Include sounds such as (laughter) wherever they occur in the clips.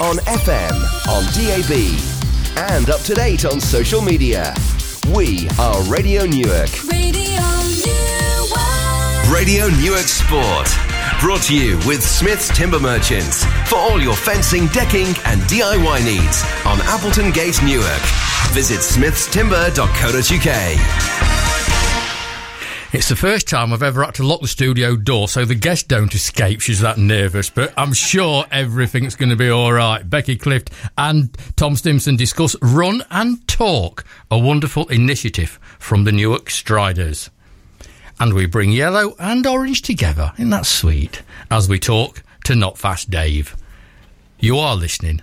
On FM, on DAB, and up to date on social media. We are Radio Newark. Radio Newark. Radio Newark Sport. Brought to you with Smith's Timber Merchants for all your fencing, decking, and DIY needs on Appleton Gate, Newark. Visit smithstimber.co.uk. It's the first time I've ever had to lock the studio door so the guests don't escape. She's that nervous, but I'm sure everything's going to be all right. Becky Clift and Tom Stimson discuss Run and Talk, a wonderful initiative from the Newark Striders. And we bring yellow and orange together. Isn't that sweet? As we talk to Not Fast Dave. You are listening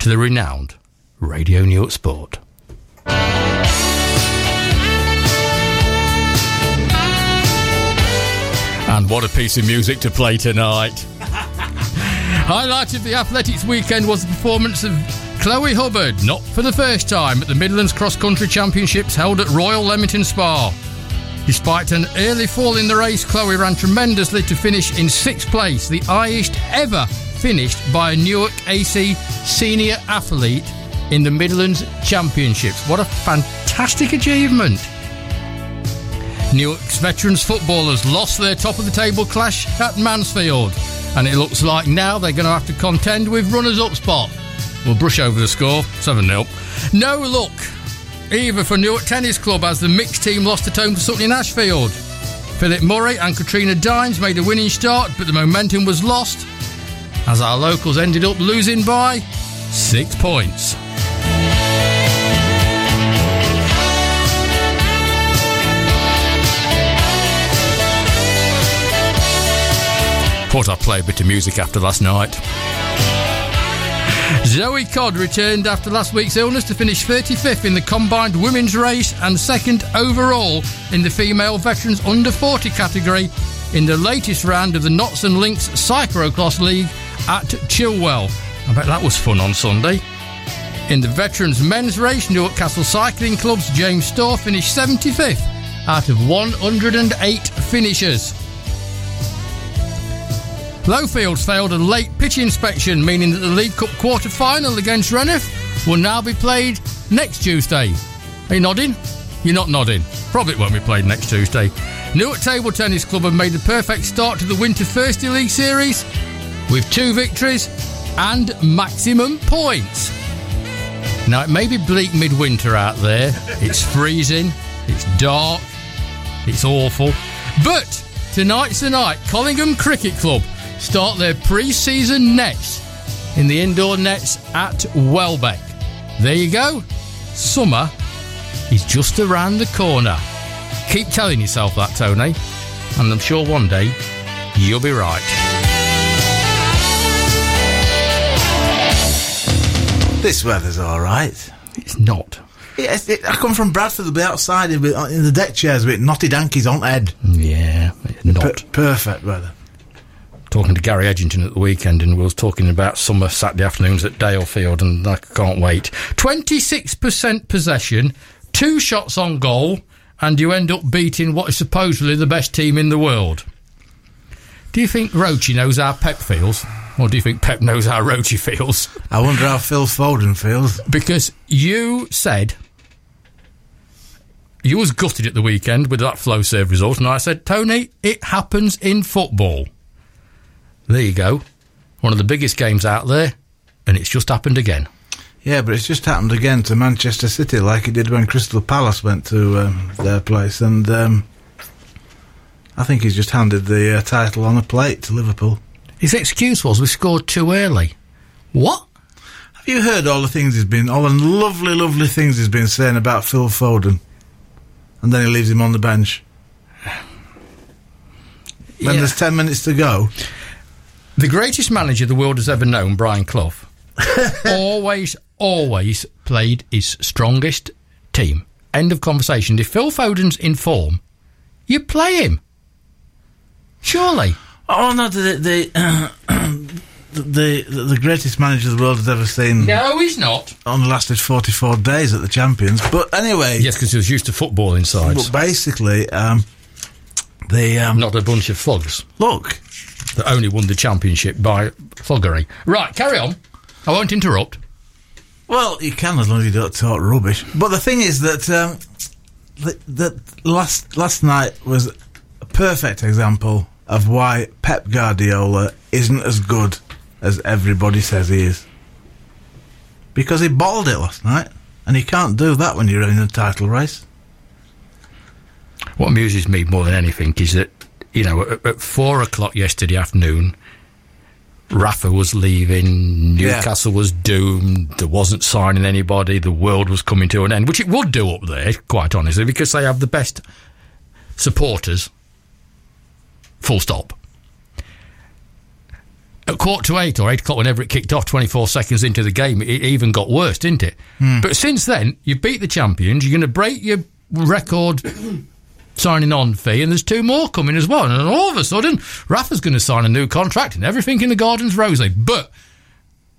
to the renowned Radio Newark Sport. And what a piece of music to play tonight. (laughs) Highlight of the athletics weekend was the performance of Chloe Hubbard, not for the first time, at the Midlands Cross Country Championships held at Royal Leamington Spa. Despite an early fall in the race, Chloe ran tremendously to finish in sixth place, the highest ever finished by a Newark AC senior athlete in the Midlands Championships. What a fantastic achievement! Newark's veterans footballers lost their top of the table clash at Mansfield, and it looks like now they're going to have to contend with runners up spot. We'll brush over the score 7 0. No luck either for Newark Tennis Club as the mixed team lost at home to Sutton in Ashfield. Philip Murray and Katrina Dines made a winning start, but the momentum was lost as our locals ended up losing by six points. Thought I'd play a bit of music after last night. Zoe Codd returned after last week's illness to finish 35th in the combined women's race and second overall in the female veterans under 40 category in the latest round of the Notts and Lincs Cyclocross League at Chilwell. I bet that was fun on Sunday. In the veterans men's race, Newark Castle Cycling Club's James Storr finished 75th out of 108 finishers. Lowfields failed a late pitch inspection, meaning that the League Cup quarter final against Rainworth will now be played next Tuesday. Are you nodding? You're not nodding. Probably won't be played next Tuesday. Newark Table Tennis Club have made the perfect start to the Winter First League Series with two victories and maximum points. Now, it may be bleak midwinter out there. It's freezing, it's dark, it's awful. But tonight's the night. Collingham Cricket Club start their pre season nets in the indoor nets at Welbeck. There you go. Summer is just around the corner. Keep telling yourself that, Tony, and I'm sure one day you'll be right. This weather's all right. It's not. Yes, it, I come from Bradford. They'll be outside in, uh, in the deck chairs with knotty dankies on head. Yeah, not. Per- perfect weather. Talking to Gary Edgington at the weekend, and we was talking about summer Saturday afternoons at Dalefield, and I can't wait. Twenty six percent possession, two shots on goal, and you end up beating what is supposedly the best team in the world. Do you think Roachy knows how Pep feels, or do you think Pep knows how Roachy feels? (laughs) I wonder how Phil Foden feels. Because you said you was gutted at the weekend with that flow serve result, and I said, Tony, it happens in football. There you go. One of the biggest games out there, and it's just happened again. Yeah, but it's just happened again to Manchester City, like it did when Crystal Palace went to um, their place, and um, I think he's just handed the uh, title on a plate to Liverpool. His excuse was we scored too early. What? Have you heard all the things he's been, all the lovely, lovely things he's been saying about Phil Foden? And then he leaves him on the bench. When Yeah. there's 10 minutes to go. The greatest manager the world has ever known, Brian Clough, (laughs) always, always played his strongest team. End of conversation. If Phil Foden's in form, you play him. Surely. Oh, no, the, the, the, (clears throat) the, the greatest manager the world has ever seen No, he's not. only lasted 44 days at the Champions. But anyway, Yes, because he was used to football inside. but basically, um, the, um, Not a bunch of thugs look, that only won the championship by thuggery. Right, carry on. I won't interrupt. Well, you can as long as you don't talk rubbish. But the thing is that um, that, that last last night was a perfect example of why Pep Guardiola isn't as good as everybody says he is. Because he balled it last night, and you can't do that when you're in a title race. What amuses me more than anything is that, you know, at, at four o'clock yesterday afternoon, Rafa was leaving, Yeah. Newcastle was doomed, there wasn't signing anybody, the world was coming to an end, which it would do up there, quite honestly, because they have the best supporters. Full stop. At quarter to eight or eight o'clock, whenever it kicked off, 24 seconds into the game, it even got worse, didn't it? Hmm. But since then, you beat the champions, you're going to break your record signing on fee, and there's two more coming as well. And all of a sudden, Rafa's going to sign a new contract, and everything in the garden's rosy. But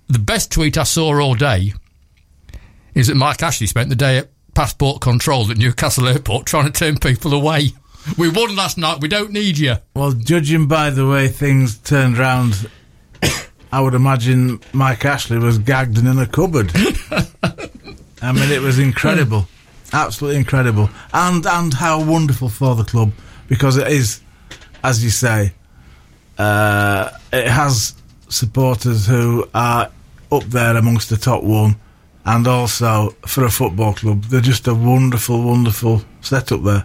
the best tweet I saw all day is that Mike Ashley spent the day at passport control at Newcastle Airport trying to turn people away. We won last night. We don't need you. Well, judging by the way things turned round, I would imagine Mike Ashley was gagged and in a cupboard. (laughs) I mean, it was incredible, absolutely incredible, and and how wonderful for the club because it is, as you say, uh, it has supporters who are up there amongst the top one, and also for a football club, they're just a wonderful, wonderful setup there,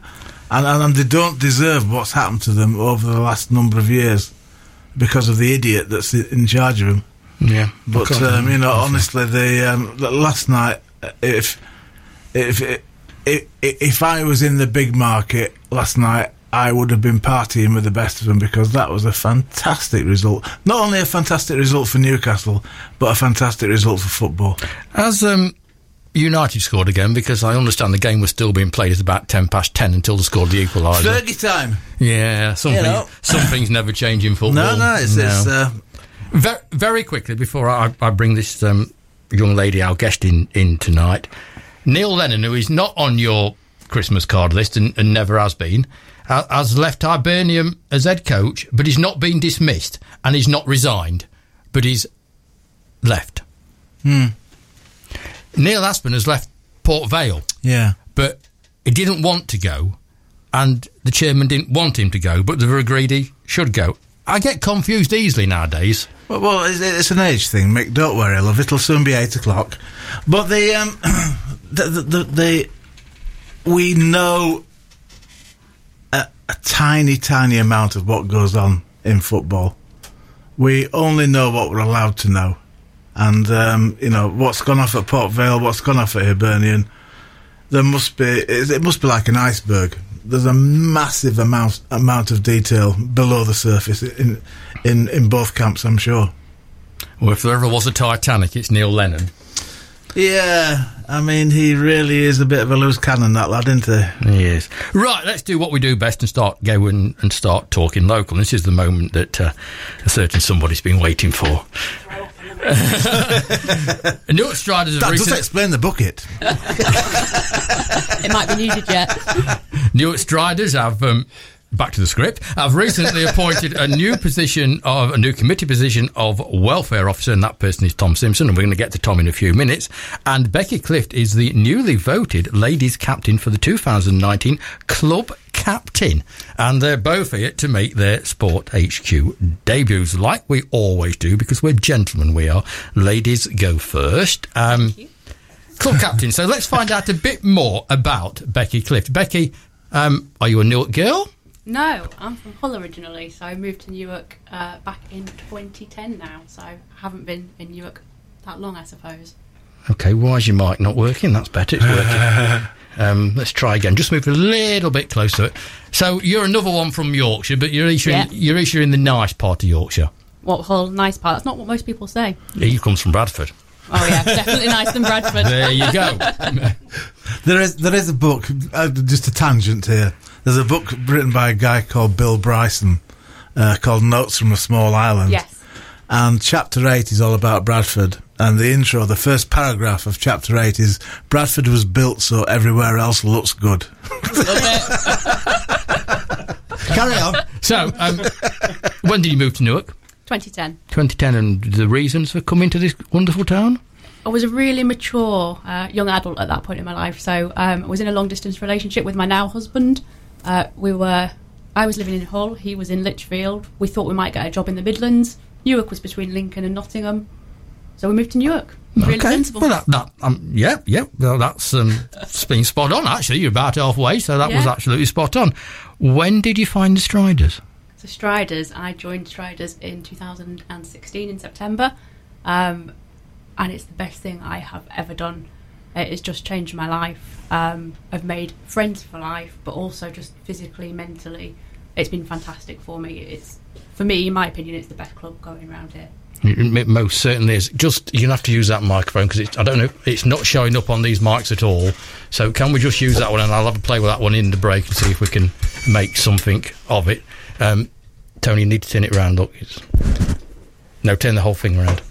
and, and and they don't deserve what's happened to them over the last number of years because of the idiot that's in charge of them. Yeah, But um, you know, honestly, the um, last night, if if if I was in the big market last night, I would have been partying with the best of them because that was a fantastic result. Not only a fantastic result for Newcastle, but a fantastic result for football. As um, United scored again, because I understand the game was still being played at about ten past ten until they scored the equaliser. Fergie time. Yeah, something, know. (laughs) some things never change in football. No, no, it's, it's uh, very, very quickly before I, I bring this um, young lady, our guest, in, in tonight. Neil Lennon, who is not on your Christmas card list and, and never has been, has left Hibernian as head coach, but he's not been dismissed and he's not resigned, but he's left. Hmm. Neil Aspin has left Port Vale yeah. but he didn't want to go, and the chairman didn't want him to go, but they were agreed he should go. I get confused easily nowadays. Well, well it's, an age thing, Mick. Don't worry, love. It'll soon be eight o'clock. But the um, (clears throat) the, the, the, the we know a, a tiny, tiny amount of what goes on in football. We only know what we're allowed to know, and um, you know what's gone off at Port Vale, what's gone off at Hibernian. There must be it must be like an iceberg. There's a massive amount amount of detail below the surface in in in both camps. I'm sure. Well, if there ever was a Titanic, it's Neil Lennon. Yeah, I mean, he really is a bit of a loose cannon, that lad, isn't he? He is. Right, let's do what we do best and start going and start talking local. This is the moment that uh, a certain somebody's been waiting for. (laughs) Newark Striders have That does recently- explain the bucket. (laughs) It might be needed yet. Newark Striders have um, back to the script. I've recently (laughs) appointed a new position of a new committee position of welfare officer, and that person is Tom Simpson. And we're going to get to Tom in a few minutes. And Becky Clift is the newly voted ladies captain for the 2019 club captain, and they're both here to make their Sport HQ debuts, like we always do, because we're gentlemen. We are. Ladies go first. Um, club captain. So let's find out a bit more about Becky Clift. Becky, um, are you a Newark girl? No, I'm from Hull originally, so I moved to Newark uh, back in 2010 now. So I haven't been in Newark that long, I suppose. Okay, why is your mic not working? That's better. It's working. (laughs) um, let's try again. Just move a little bit closer. to it. So you're another one from Yorkshire, but you're Isha, Yeah. in, you're Isha in the nice part of Yorkshire. What Hull, nice part. That's not what most people say. He comes from Bradford. Oh yeah, definitely nicer than Bradford. There you go. (laughs) There is there is a book, uh, just a tangent here. There's a book written by a guy called Bill Bryson uh, called Notes from a Small Island. Yes. And chapter 8 is all about Bradford. And the intro, the first paragraph of chapter 8 is Bradford was built so everywhere else looks good. (laughs) Carry on. so, um, when did you move to Newark? 2010. 2010, and the reasons for coming to this wonderful town? I was a really mature uh, young adult at that point in my life. So um, I was in a long distance relationship with my now husband. Uh, we were, I was living in Hull. He was in Lichfield. We thought we might get a job in the Midlands. Newark was between Lincoln and Nottingham, so we moved to Newark. Really sensible. Well, that, that um, yeah, yeah. Well, that's um, been spot on. Actually, you're about halfway, so that was absolutely spot on. When did you find the Striders? So Striders, I joined Striders in 2016 in September, um, and it's the best thing I have ever done. It has just changed my life. Um, I've made friends for life, but also just physically, mentally, it's been fantastic for me. It's for me, in my opinion, it's the best club going around here. It most certainly is. Just gonna have to use that microphone because I don't know. It's not showing up on these mics at all. So can we just use that one and I'll have a play with that one in the break and see if we can make something of it. Um, Tony, you need to turn it round. Look, it's... no, turn the whole thing around.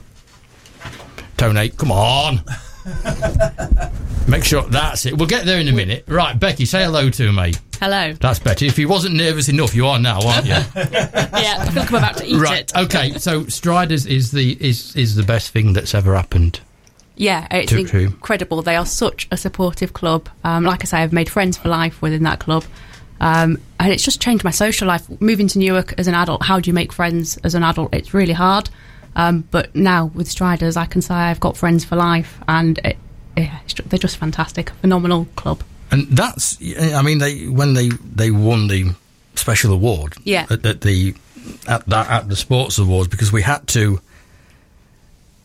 Tony, come on. (laughs) (laughs) Make sure that's it. We'll get there in a minute. Right, Becky, say hello to me. Hello. That's better. If you wasn't nervous enough, you are now, aren't you? (laughs) yeah, I feel like I'm about to eat right. it. Okay. So Striders is the is is the best thing that's ever happened. Yeah, it's True, true. incredible. They are such a supportive club. Um, like I say, I've made friends for life within that club. Um, and it's just changed my social life. Moving to Newark as an adult, how do you make friends as an adult? It's really hard. Um, but now with Striders, I can say I've got friends for life, and it, yeah, they're just fantastic. Phenomenal club. And that's I mean they when they they won the special award Yeah. at, at the at that at the sports awards because we had to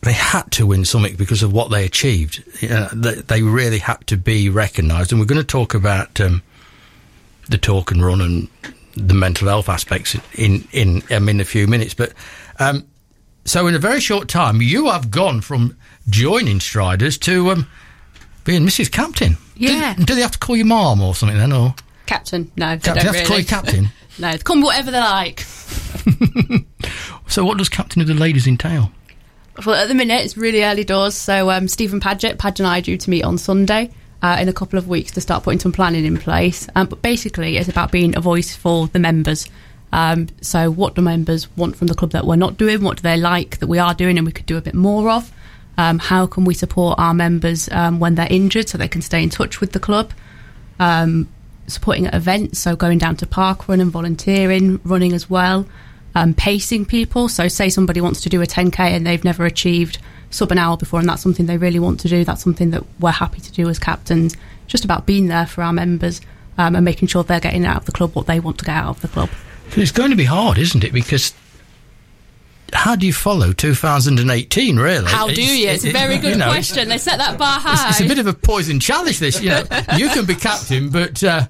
they had to win something because of what they achieved. Uh, they, they really had to be recognised, and we're going to talk about um, the talk and run and the mental health aspects in in um, in a few minutes. But um, so in a very short time, you have gone from joining Striders to um, being Mrs. Captain. Yeah. Do, do they have to call you mom or something then, or Captain, no, they do they don't have to call you captain? (laughs) no, they call me whatever they like. (laughs) so what does captain of the ladies entail? Well, at the minute, it's really early doors. So, um, Stephen Paget, Padge and I are due to meet on Sunday uh, in a couple of weeks to start putting some planning in place. Um, but basically, it's about being a voice for the members. Um, so, what do members want from the club that we're not doing? What do they like that we are doing and we could do a bit more of? Um, how can we support our members um, when they're injured so they can stay in touch with the club? Um, supporting at events, so going down to park run and volunteering, running as well, um, pacing people. So, say somebody wants to do a 10k and they've never achieved sub an hour before, and that's something they really want to do. That's something that we're happy to do as captains. Just about being there for our members um, and making sure they're getting out of the club what they want to get out of the club. It's going to be hard, isn't it? Because how do you follow 2018? Really? How do you? It's a very good you know, question. They set that bar high. It's, it's a bit of a poison challenge. This, you know, (laughs) you can be captain, but uh,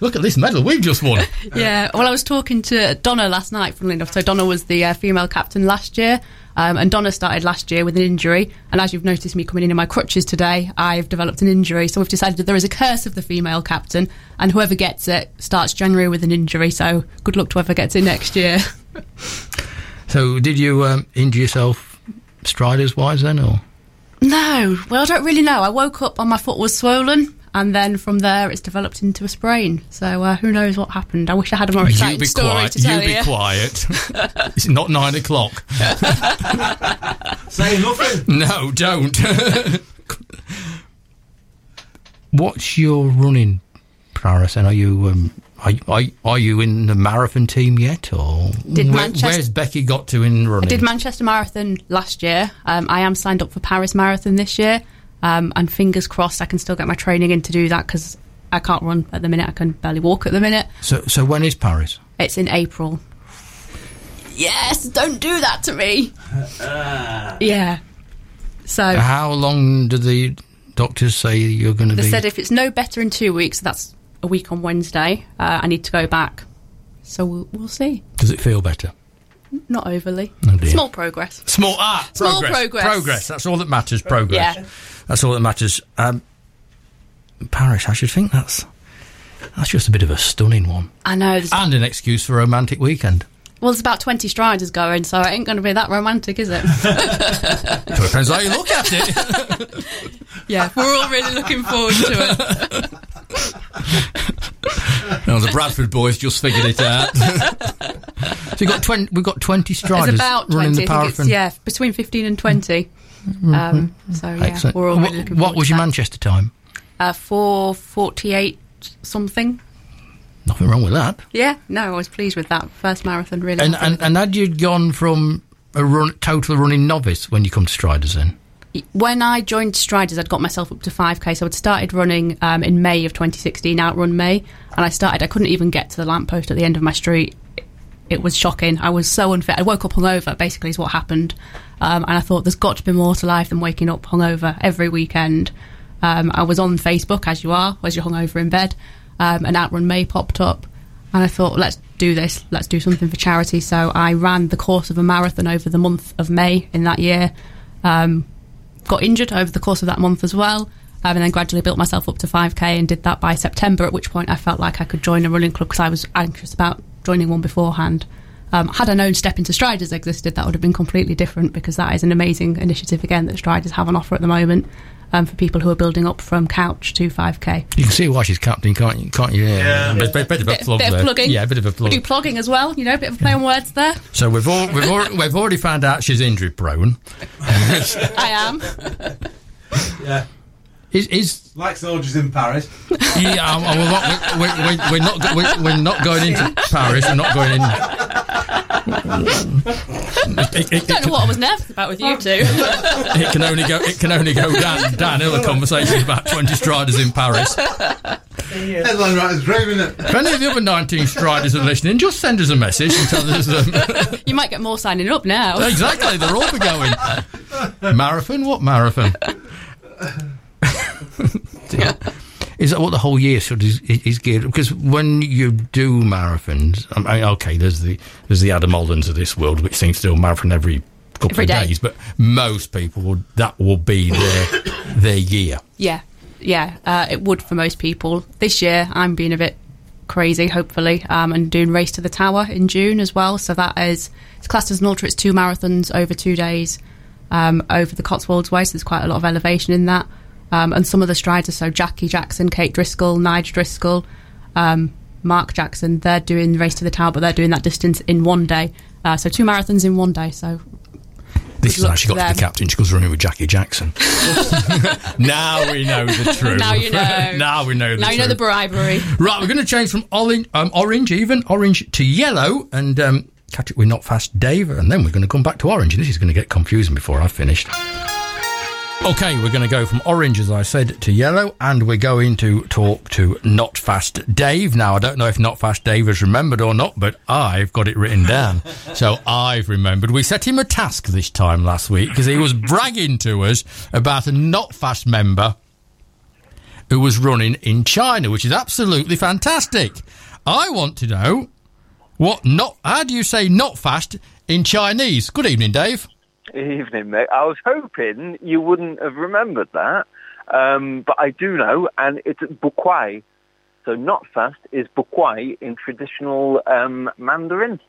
look at this medal we've just won. Yeah, well, I was talking to Donna last night, funnily enough. So, Donna was the uh, female captain last year, um, and Donna started last year with an injury. And as you've noticed me coming in in my crutches today, I've developed an injury. So, we've decided that there is a curse of the female captain, and whoever gets it starts January with an injury. So, good luck to whoever gets it next year. (laughs) So, did you um, injure yourself, striders wise, then, or no, well, I don't really know. I woke up and my foot was swollen. And then from there, it's developed into a sprain. So uh, who knows what happened? I wish I had a more you exciting be story quiet? to tell You be you. quiet. (laughs) it's not nine o'clock. Say nothing. No, don't. (laughs) What's your running prowess? And are you um, are, are, are you in the marathon team yet, or Did where- Manchester- where's Becky got to in running? I did Manchester Marathon last year. Um, I am signed up for Paris Marathon this year, um, and fingers crossed I can still get my training in to do that because I can't run at the minute. I can barely walk at the minute. so, so when is Paris? It's in April. Yes, don't do that to me. yeah. So How long do the doctors say you're going to be? they said if it's no better in two weeks, that's a week on Wednesday. Uh, I need to go back. So we'll, we'll see. Does it feel better? Not overly. Oh. Small progress. Small ah, Small progress, progress. Progress. That's all that matters. Progress. Yeah. That's all that matters. Um, Paris. I should think that's that's just a bit of a stunning one, I know. And an excuse for a romantic weekend. well, there's about 20 striders going, so it ain't going to be that romantic, is it? (laughs) It depends how you look at it. (laughs) Yeah, we're all really looking forward to it. (laughs) No, the Bradford boys just figured it out. So got twenty. We've got twenty striders It's about running 20. the I think it's, paraffin. yeah, between 15 and 20. Um, so, yeah, Excellent. we're all what really looking what forward was to your that. Manchester time? Uh, 448 something. Nothing wrong with that. Yeah, no, I was pleased with that. First marathon, really. And and, and had you gone from a run, total running novice when you come to Striders then? when I joined Striders, I'd got myself up to 5k. So I'd started running um, in May of 2016, Outrun May, and I started. I couldn't even get to the lamppost at the end of my street. It was shocking. I was so unfit. I woke up hungover. Basically, is what happened. Um, and I thought there's got to be more to life than waking up hungover every weekend. Um, I was on Facebook, as you are, as you're hungover in bed, um, and Outrun May popped up. And I thought, let's do this. Let's do something for charity. So I ran the course of a marathon over the month of May in that year. Um, got injured over the course of that month as well. Um, and then gradually built myself up to 5k and did that by September, at which point I felt like I could join a running club because I was anxious about joining one beforehand. Um, had I known Step into Striders existed, that would have been completely different because that is an amazing initiative again that Striders have on offer at the moment um, for people who are building up from couch to 5k. You can see why she's captain, can't you? Can't you? Yeah. Bit, bit, bit of a Bit, plug bit there. of plugging. Yeah, a bit of a We do plugging as well, you know, a bit of a play on words there. So we've all, we've al- (laughs) we've already found out she's injury prone. (laughs) I am. (laughs) Yeah. Is is Like soldiers in Paris. (laughs) yeah? um, we're not, we, we, we, we're not go- we, we're not going into Paris. We're not going in. (laughs) It, it, don't know what I was nervous about with you two. (laughs) it can only go. It can only go down. Downhill. The conversation about twenty striders in Paris. Headline writer's dream, isn't it? If any of the other nineteen striders are listening, just send us a message and tell us. Um, you might get more signing up now. exactly, they're all be going. Marathon? What marathon? (laughs) Is that what the whole year should is, is geared? Because when you do marathons, I mean, okay, there's the there's the Adam Oldens of this world, which seems to do a marathon every couple Every of day. days, but most people would that will be their their year. Yeah, yeah, uh, it would for most people. This year, I'm being a bit crazy, hopefully, um, and doing Race to the Tower in June as well. So that is it's classed as an ultra. It's two marathons over two days um, over the Cotswolds Way. So there's quite a lot of elevation in that. Um, and some of the striders, so Jackie Jackson, Kate Driscoll, Nige Driscoll, um, Mark Jackson, they're doing Race to the Tower, but they're doing that distance in one day. Uh, so two marathons in one day. So This has actually to got to be them. captain. She goes running with Jackie Jackson. (laughs) now we know the truth. Now you know. (laughs) now we know the now you know the bribery. Right, we're going to change from orange, um, orange even, orange to yellow, and um, catch it We're Not Fast Dave, and then we're going to come back to orange. This is going to get confusing before I've finished. Okay, we're going to go from orange, as I said, to yellow, and we're going to talk to Not Fast Dave. Now, I don't know if Not Fast Dave has remembered or not, but I've got it written down. (laughs) so I've remembered. We set him a task this time last week because he was bragging to us about a Not Fast member who was running in China, which is absolutely fantastic. I want to know what not. How do you say not fast in Chinese? Good evening, Dave. Evening, mate. I was hoping you wouldn't have remembered that, um, but I do know, and it's bukwai. So not fast is bukwai in traditional um, Mandarin.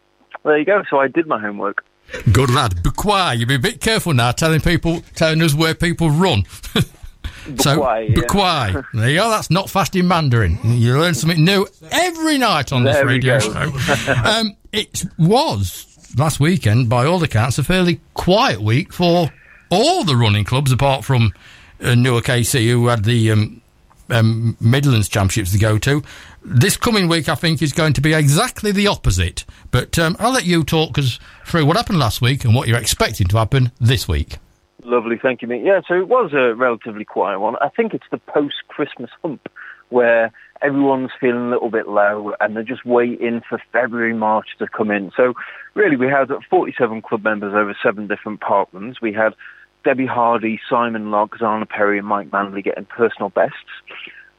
There you go. So I did my homework. Good lad. Bukwai. You be a bit careful now, telling people, telling us where people run. (laughs) so Bukwai, yeah. There you go. That's not fast in Mandarin. You learn something new every night on this There we radio show. (laughs) um, it was last weekend, by all accounts, a fairly quiet week for all the running clubs, apart from uh, Newark AC, who had the um, um, Midlands Championships to go to. This coming week, I think, is going to be exactly the opposite. But um, I'll let you talk us through what happened last week and what you're expecting to happen this week. Lovely, thank you, mate. Yeah, so it was a relatively quiet one. I think it's the post-Christmas hump where everyone's feeling a little bit low and they're just waiting for February, March to come in. So really we had 47 club members over seven different parklands. We had Debbie Hardy, Simon Locke, Zana Perry and Mike Manley getting personal bests.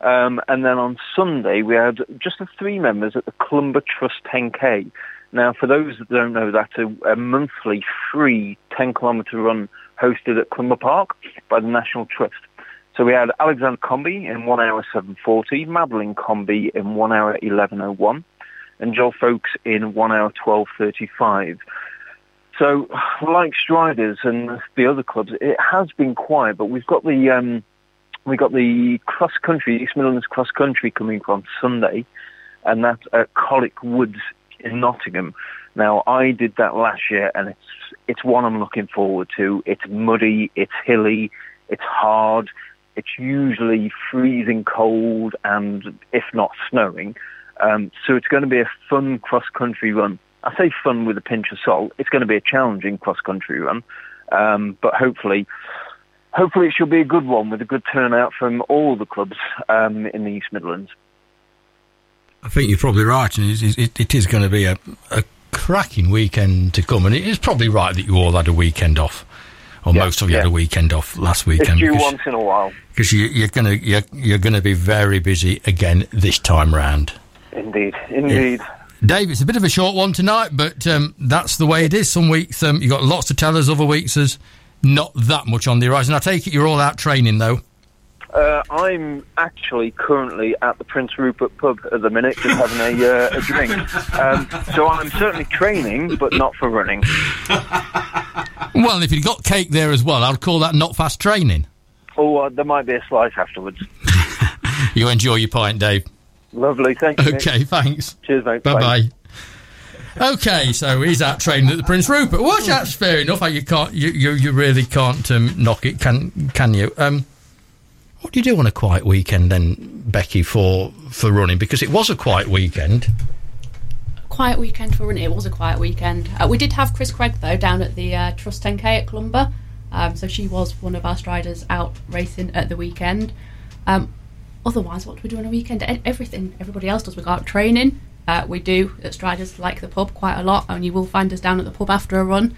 Um, and then on Sunday we had just the three members at the Clumber Trust 10K. Now, for those that don't know, that's a, a monthly free 10 kilometre run hosted at Clumber Park by the National Trust. So we had Alexander Comby in 1 hour 7.40, Madeline Comby in 1 hour 11.01, and Joel Folks in 1 hour 12.35. So, like Striders and the other clubs, it has been quiet, but we've got the um, we got the cross country, East Midlands cross country coming on Sunday, and that's at Colwick Woods in Nottingham. Now, I did that last year, and it's it's one I'm looking forward to. It's muddy, it's hilly, it's hard, it's usually freezing cold, and if not snowing. Um, so it's going to be a fun cross country run. I say fun with a pinch of salt. It's going to be a challenging cross country run, um, but hopefully, hopefully it should be a good one with a good turnout from all the clubs um, in the East Midlands. I think you're probably right, and it is going to be a, a cracking weekend to come, and it is probably right that you all had a weekend off, or Yeah, most of you had a weekend off last It's weekend. due because- once in a while. because you, you're gonna you're, you're gonna be very busy again this time round. Indeed, indeed. Dave, it's a bit of a short one tonight, but um, that's the way it is. Some weeks um, you got lots to tell us. Other weeks there's not that much on the horizon. I take it you're all out training though. Uh, I'm actually currently at the Prince Rupert pub at the minute, just having a, uh, a drink. Um, so I'm certainly training, but not for running. Well, if you've got cake there as well, I'd call that not fast training. Oh, uh, there might be a slice afterwards. (laughs) You enjoy your pint, Dave. Lovely, thank you. Okay, thanks. Cheers, mate. Bye bye. Okay, so he's out training at the Prince Rupert. Well, that's fair enough. You can't, you, you, you really can't um, knock it, can can you? Um, what do you do on a quiet weekend then, Becky, for for running? Because it was a quiet weekend. quiet weekend for running. It was a quiet weekend. Uh, we did have Chris Craig though down at the uh, Trust 10k at Clumber, um, so she was one of our striders out racing at the weekend. Um, otherwise, what do we do on a weekend? Everything everybody else does. We go out training. Uh, we do at Striders like the pub quite a lot, and you will find us down at the pub after a run.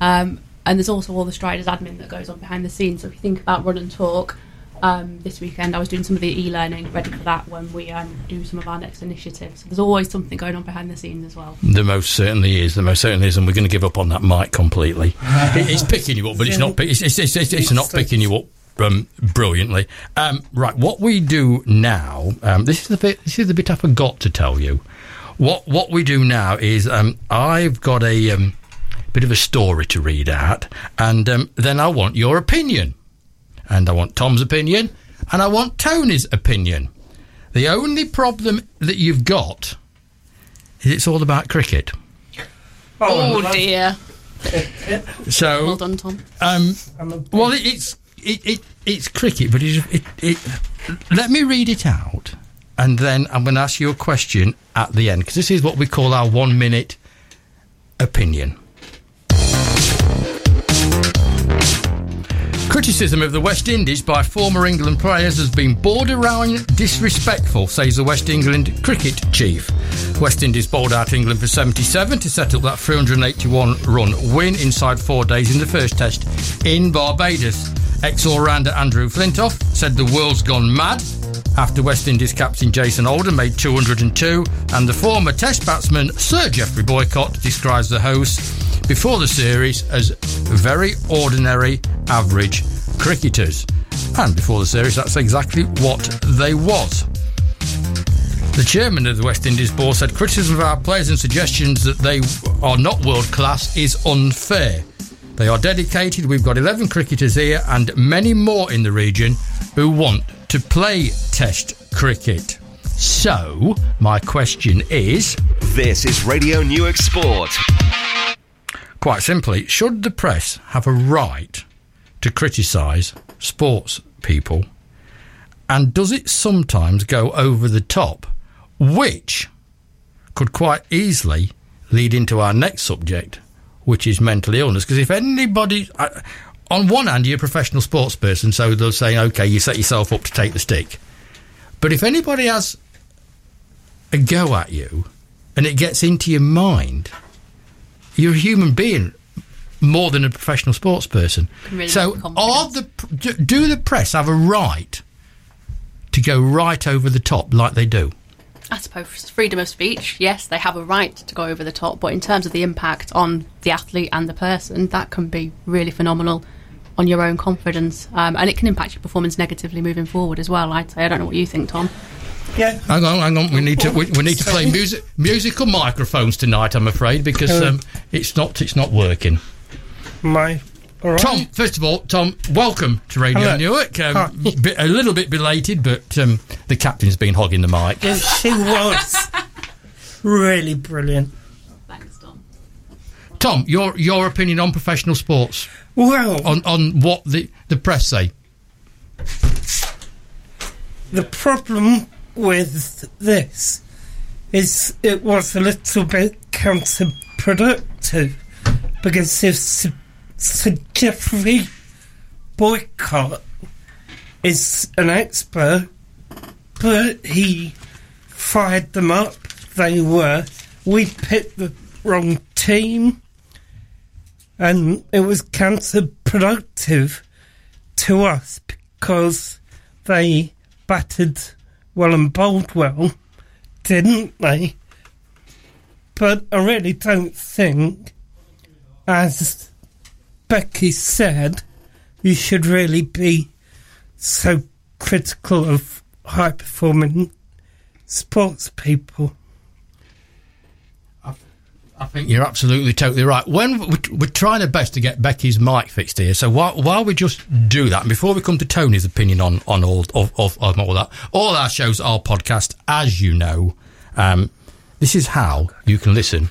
Um, and there's also all the Striders admin that goes on behind the scenes. So if you think about run and talk, um, this weekend I was doing some of the e-learning ready for that when we um, do some of our next initiatives. So there's always something going on behind the scenes as well. The most certainly is. The most certainly is, and we're going to give up on that mic completely. (laughs) It's picking you up, but it's not. It's, it's, it's, it's, it's not picking you up um, brilliantly. Um, right, what we do now. Um, this is the bit. This is the bit I forgot to tell you. What what we do now is um, I've got a um, bit of a story to read out, and um, then I want your opinion, and I want Tom's opinion, and I want Tony's opinion. The only problem that you've got is it's all about cricket. Oh, dear. (laughs) So Well done, Tom. Um, well, it, it's it, it it's cricket, but it, it, it let me read it out, and then I'm going to ask you a question at the end because this is what we call our one minute opinion. Criticism of the West Indies by former England players has been borderline disrespectful, says the West England cricket chief. West Indies bowled out England for 77 to set up that 381 run win inside four days in the first test in Barbados. Ex all rounder Andrew Flintoff said the world's gone mad after West Indies captain Jason Alden made 202, and the former Test batsman Sir Geoffrey Boycott describes the hosts before the series as very ordinary, average cricketers. And before the series, that's exactly what they was. The chairman of the West Indies board said criticism of our players and suggestions that they are not world class is unfair. They are dedicated. We've got 11 cricketers here and many more in the region who want to play Test cricket. So, my question is This is Radio Newark Sport. Quite simply should the press have a right to criticise sports people? And does it sometimes go over the top? Which could quite easily lead into our next subject, which is mental illness. Because if anybody, uh, on one hand, you're a professional sports person, so they're saying, okay, you set yourself up to take the stick. But if anybody has a go at you and it gets into your mind, you're a human being more than a professional sports person. Really so, are the do- the press have a right to go right over the top like they do? I suppose freedom of speech, yes, they have a right to go over the top, but in terms of the impact on the athlete and the person, that can be really phenomenal on your own confidence. Um, and it can impact your performance negatively moving forward as well, I'd say. I don't know what you think, Tom. Yeah. Hang on, hang on. We need to we, we need to play music musical microphones tonight. I'm afraid because um, it's not it's not working. My. All right. Tom, first of all, Tom, welcome to Radio Hello. Newark. Um, Hi. bit, a little bit belated, but um, the captain's been hogging the mic. Yeah, she was really brilliant. Thanks, Tom. Tom, your your opinion on professional sports, Well, on on what the the press say. the problem with this is it was a little bit counterproductive because if Sir, Geoffrey Boycott is an expert, but he fired them up, they were. We picked the wrong team, and it was counterproductive to us because they battered well and Boldwell, didn't they? But I really don't think, as Becky said, you should really be so critical of high performing sports people. I think you're absolutely totally right. When we're, we're trying our best to get Becky's mic fixed here, so while, while we just do that, and before we come to Tony's opinion on on all of, of, of all that, all our shows are podcast, as you know. Um, this is how you can listen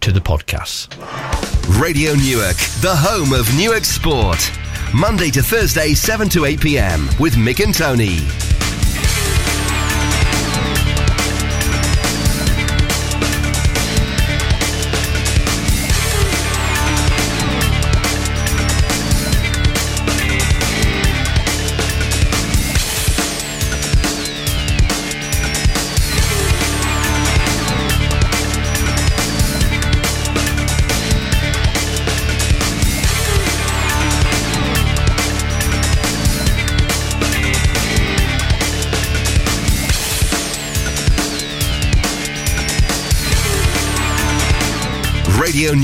to the podcasts. Radio Newark, the home of Newark Sport. Monday to Thursday, 7 to 8 p.m. with Mick and Tony.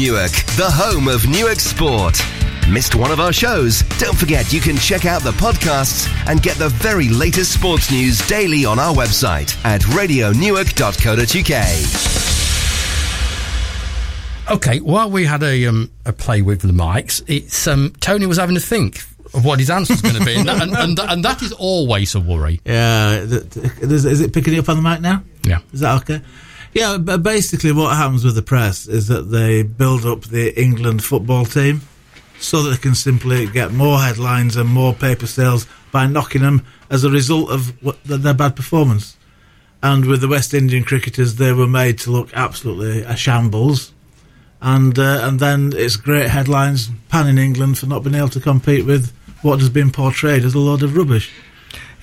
Newark, the home of Newark Sport. Missed one of our shows? Don't forget you can check out the podcasts and get the very latest sports news daily on our website at radionewark.co.uk. Okay, while we had a um, a play with the mics, it's um, Tony was having to think of what his answer's going to be, and, that, and, and, and that is always a worry. Yeah, th- th- is, is it picking it up on the mic now? Yeah. Is that okay? Yeah, but basically what happens with the press is that they build up the England football team so that they can simply get more headlines and more paper sales by knocking them as a result of what, their bad performance. And with the West Indian cricketers, they were made to look absolutely a shambles. And uh, and then it's great headlines panning England for not being able to compete with what has been portrayed as a load of rubbish.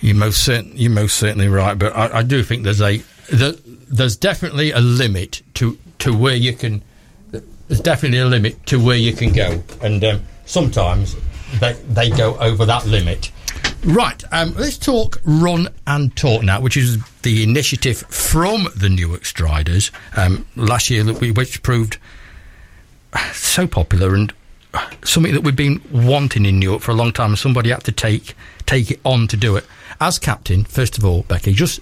You're most certain, you're most certainly right, but I, I do think there's a there, there's definitely a limit to to where you can. There's definitely a limit to where you can go, and um, sometimes they they go over that limit. Right, um, let's talk Run and Talk now, which is the initiative from the Newark Striders um, last year, that we, which proved so popular and something that we've been wanting in Newark for a long time, somebody had to take take it on to do it. As captain, first of all, Becky, just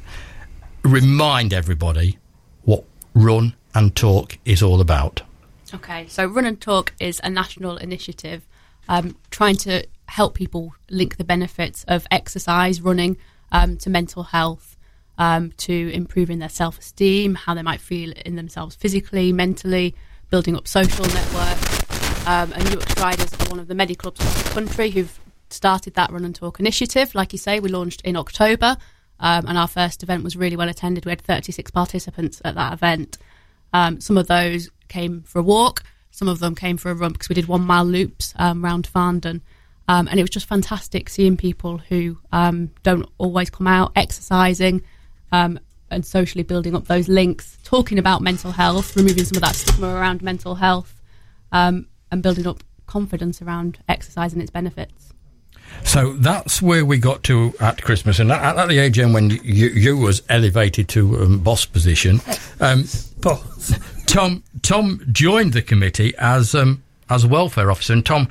remind everybody what Run and Talk is all about. Okay, so Run and Talk is a national initiative um, trying to help people link the benefits of exercise, running, um, to mental health, um, to improving their self esteem, how they might feel in themselves physically, mentally, building up social networks. Um, and Newark Striders are one of the many clubs across the country who've started that Run and Talk initiative. Like you say, we launched in October, um, and our first event was really well attended. We had 36 participants at that event. Um, some of those came for a walk, some of them came for a run because we did one mile loops um, around Farndon. Um, and it was just fantastic seeing people who um, don't always come out exercising um, and socially building up those links, talking about mental health, removing some of that stigma around mental health, and building up confidence around exercise and its benefits. So that's where we got to at Christmas, and at, at the AGM when you, you was elevated to um, boss position, um. Tom Tom joined the committee as um, as welfare officer, and Tom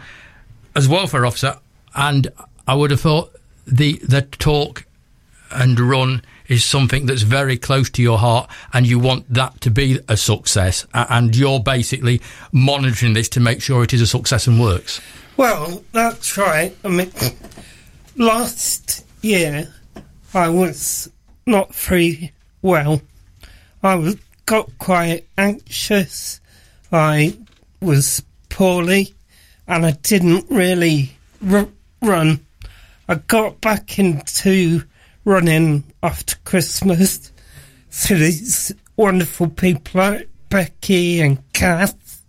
as welfare officer, and I would have thought the the talk and run is something that's very close to your heart, and you want that to be a success, and you're basically monitoring this to make sure it is a success and works. Well, that's right. I mean, last year I was not very well. I was got quite anxious. I was poorly and I didn't really r- run. I got back into running after Christmas through these wonderful people like Becky and Kath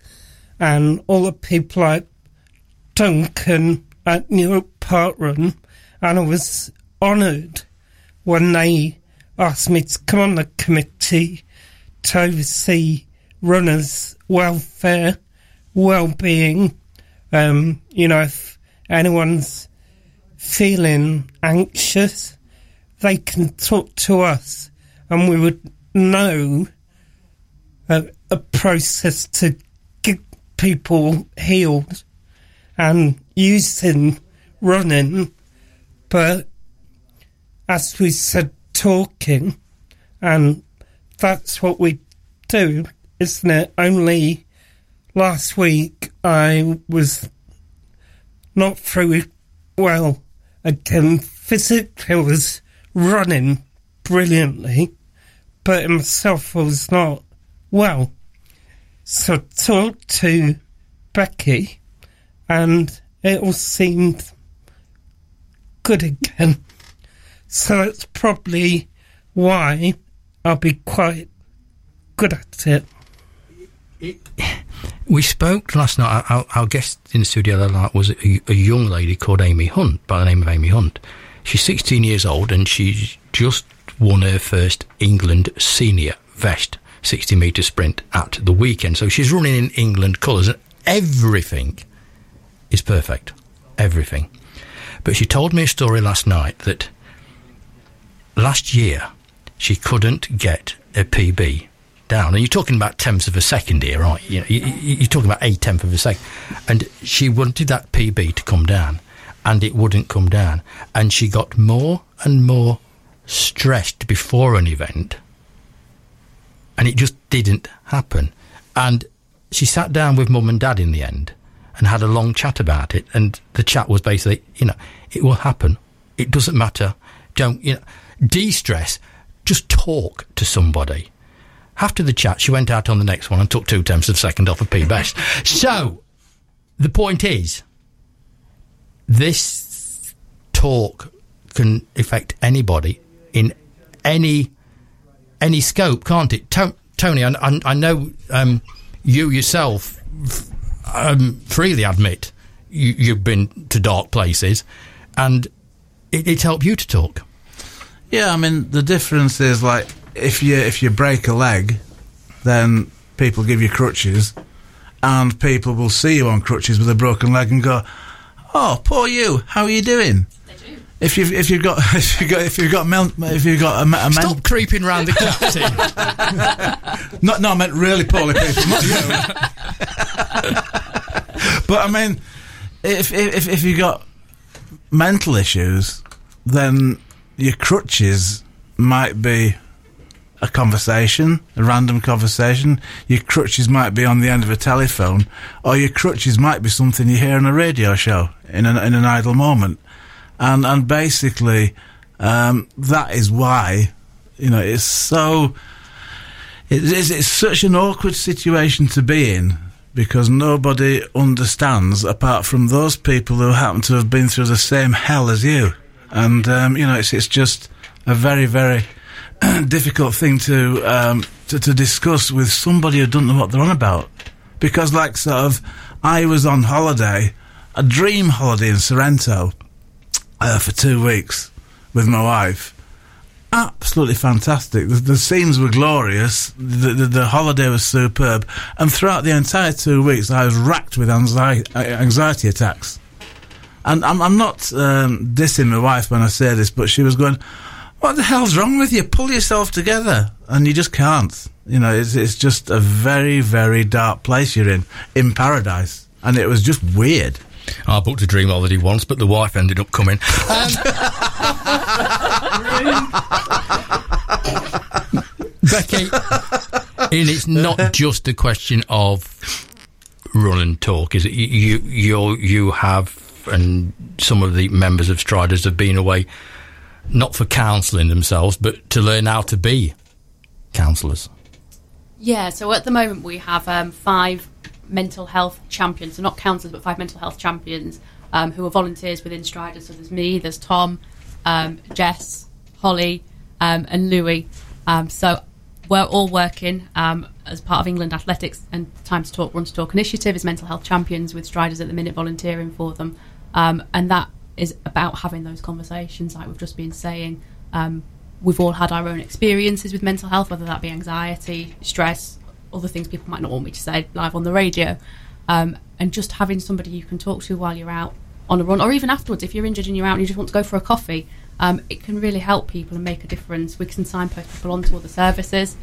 and all the people like Duncan at Newark Park Run. And I was honoured when they asked me to come on the committee to oversee runners' welfare, well-being. Um, you know, if anyone's feeling anxious, they can talk to us, and we would know a, a process to get people healed and using running. But as we said, talking, and that's what we do, isn't it? Only last week I was not through well again. Physically, I was running brilliantly, but myself, was not well. So I talked to Becky, and it all seemed good again. So that's probably why I'll be quite good at it. We spoke last night. Our, our guest in the studio that night was a, a young lady called Amy Hunt, by the name of Amy Hunt. She's 16 years old and she's just won her first England senior vest 60 metre sprint at the weekend. So she's running in England colours and everything is perfect. Everything. But she told me a story last night that last year she couldn't get a PB down. And you're talking about tenths of a second here, right? You you, you're talking about a tenth of a second. And she wanted that PB to come down, and it wouldn't come down. And she got more and more stressed before an event, and it just didn't happen. And she sat down with mum and dad in the end and had a long chat about it. And the chat was basically, you know, it will happen. It doesn't matter. Don't, you know, de stress. Just talk to somebody. After the chat, she went out on the next one and took two tenths of a second off a P best. So, the point is, this talk can affect anybody in any any scope, can't it? To- Tony, I, I, know um, you yourself um, freely admit you, you've been to dark places, and it, it helped you to talk. Yeah, I mean the difference is like if you if you break a leg, then people give you crutches, and people will see you on crutches with a broken leg and go, "Oh, poor you. How are you doing?" If you've if you've got (laughs) if you got if you've got mel- if you've got a, a mental Stop creeping round the captain. (laughs) No, no, I meant really poorly people, not but I mean, if if if you got mental issues, then your crutches might be a conversation, a random conversation. Your crutches might be on the end of a telephone, or your crutches might be something you hear on a radio show in an in an idle moment, and and basically, um, that is why you know it's so. It is, it's such an awkward situation to be in because nobody understands apart from those people who happen to have been through the same hell as you. And, um, you know, it's, it's just a very, very (clears throat) difficult thing to, um, to, to discuss with somebody who doesn't know what they're on about. Because, like, sort of, I was on holiday, a dream holiday in Sorrento uh, for two weeks with my wife absolutely fantastic. The, the scenes were glorious. The, the, the holiday was superb. And throughout the entire two weeks, I was racked with anxiety, anxiety attacks. And I'm, I'm not um, dissing my wife when I say this, but she was going, "What the hell's wrong with you? Pull yourself together." And you just can't. You know, it's, it's just a very, very dark place you're in, in paradise. And it was just weird. I booked a dream holiday once, but the wife ended up coming. Um, (laughs) Becky, and it's not just a question of run and talk, is it? You you you, you have, and some of the members of Striders have been away, not for counselling themselves, but to learn how to be counsellors. Yeah, so at the moment we have um, five mental health champions, so not counsellors, but five mental health champions um, who are volunteers within Striders. So there's me, there's Tom, um, Jess, Holly, um, and Louis. Um, so we're all working um, as part of England Athletics and Time to Talk, Run to Talk initiative as mental health champions with Striders at the minute volunteering for them. Um, and that is about having those conversations, like we've just been saying. We've all had our own experiences with mental health, whether that be anxiety, stress, other things people might not want me to say live on the radio. Um, and just having somebody you can talk to while you're out on a run, or even afterwards, if you're injured and you're out and you just want to go for a coffee, um, it can really help people and make a difference. We can signpost people onto other services.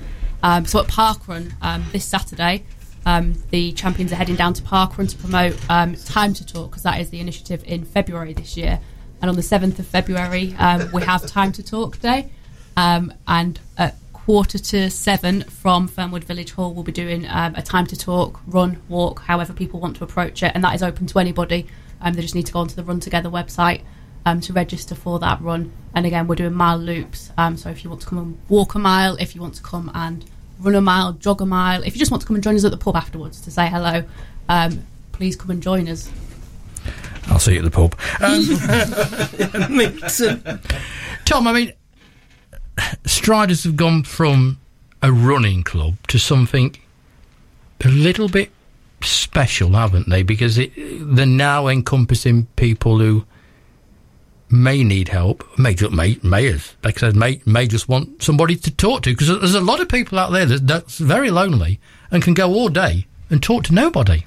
Um, so at Parkrun um, this Saturday, um, the champions are heading down to Parkrun to promote um, Time to Talk because that is the initiative in February this year. And on the 7th of February, um, we have Time to Talk Day. And at quarter to seven from Fernwood Village Hall, we'll be doing um, a Time to Talk, run, walk, however people want to approach it. And that is open to anybody. Um, they just need to go onto the Run Together website um, to register for that run. And again, we're doing mile loops. Um, so if you want to come and walk a mile, if you want to come and run a mile, jog a mile, if you just want to come and join us at the pub afterwards to say hello, um, please come and join us. I'll see you at the pub. Um, (laughs) Tom, I mean, Striders have gone from a running club to something a little bit special, haven't they? Because it, they're now encompassing people who may need help, may just may, may like I said, may may just want somebody to talk to. Because there's a lot of people out there that, that's very lonely and can go all day and talk to nobody.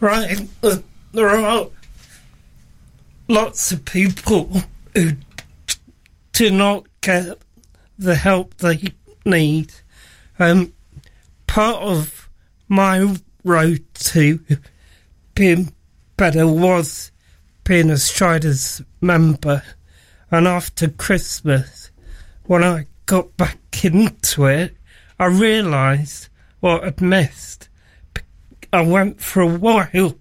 Right, uh, there are lots of people who do not get the help they need. Um, part of my road to being better was being a Striders member, and after Christmas, when I got back into it, I realised what I'd missed. I went for a while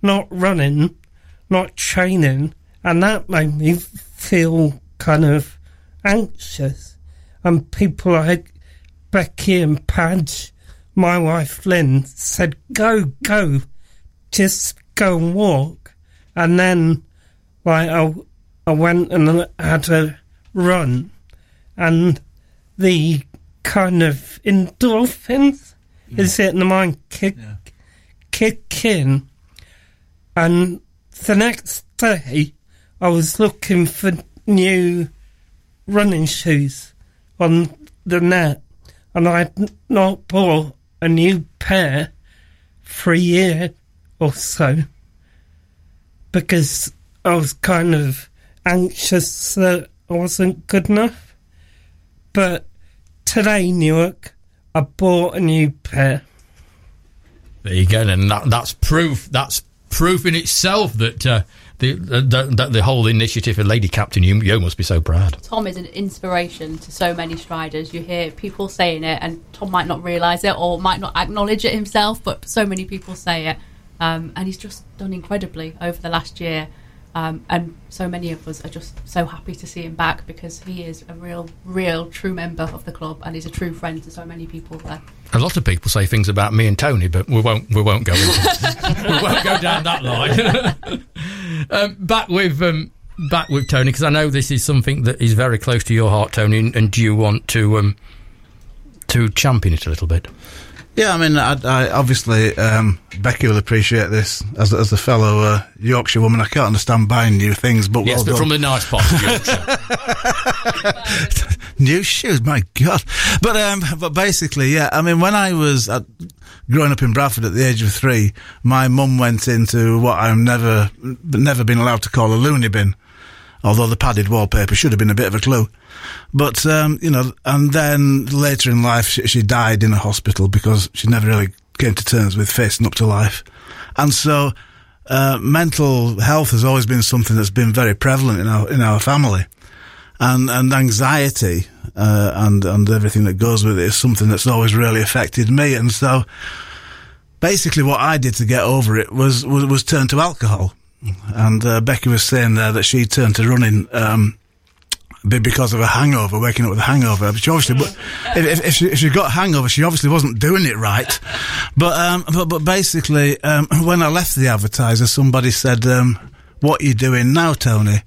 not running, not training, and that made me feel kind of anxious. And people like Becky and Padge, my wife Lynn, said, Go, go, just go and walk. And then, like, I, I went and had a run, and the kind of endorphins, is it in the mind, kick, kick in. And the next day, I was looking for new running shoes on the net, and I had not bought a new pair for a year or so because I was kind of anxious that I wasn't good enough. But today, Newark, I bought a new pair. There you go, and that, that's proof. That's proof in itself that uh, the, the, the whole initiative of Lady Captain, you, you must be so proud. Tom is an inspiration to so many striders. You hear people saying it, and Tom might not realise it or might not acknowledge it himself, but so many people say it. Um, and he's just done incredibly over the last year. Um, and so many of us are just so happy to see him back because he is a real, real, true member of the club and he's a true friend to so many people there. A lot of people say things about me and Tony, but we won't. We won't go. Into, (laughs) we won't go down that line. (laughs) um, back with um, back with Tony because I know this is something that is very close to your heart, Tony. And, and do you want to um, to champion it a little bit? Yeah, I mean, I, I obviously um, Becky will appreciate this as as a fellow uh, Yorkshire woman. I can't understand buying new things, but Yes, well but done. from the nice part of Yorkshire. (laughs) new shoes. My God! But um, but basically, yeah. I mean, when I was uh, growing up in Bradford at the age of three, my mum went into what I've never never been allowed to call a loony bin. Although the padded wallpaper should have been a bit of a clue. But, um, you know, and then later in life, she, she died in a hospital because she never really came to terms with facing up to life. And so, uh, mental health has always been something that's been very prevalent in our, in our family. And, and anxiety, uh, and, and everything that goes with it is something that's always really affected me. And so, basically what I did to get over it was, was, was turn to alcohol. And uh, Becky was saying there that she turned to running um, be because of a hangover, waking up with a hangover. She obviously, if, if, she, if she got a hangover, she obviously wasn't doing it right. But um, but, but basically, um, when I left the advertiser, somebody said, um, "What are you doing now, Tony?"